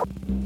you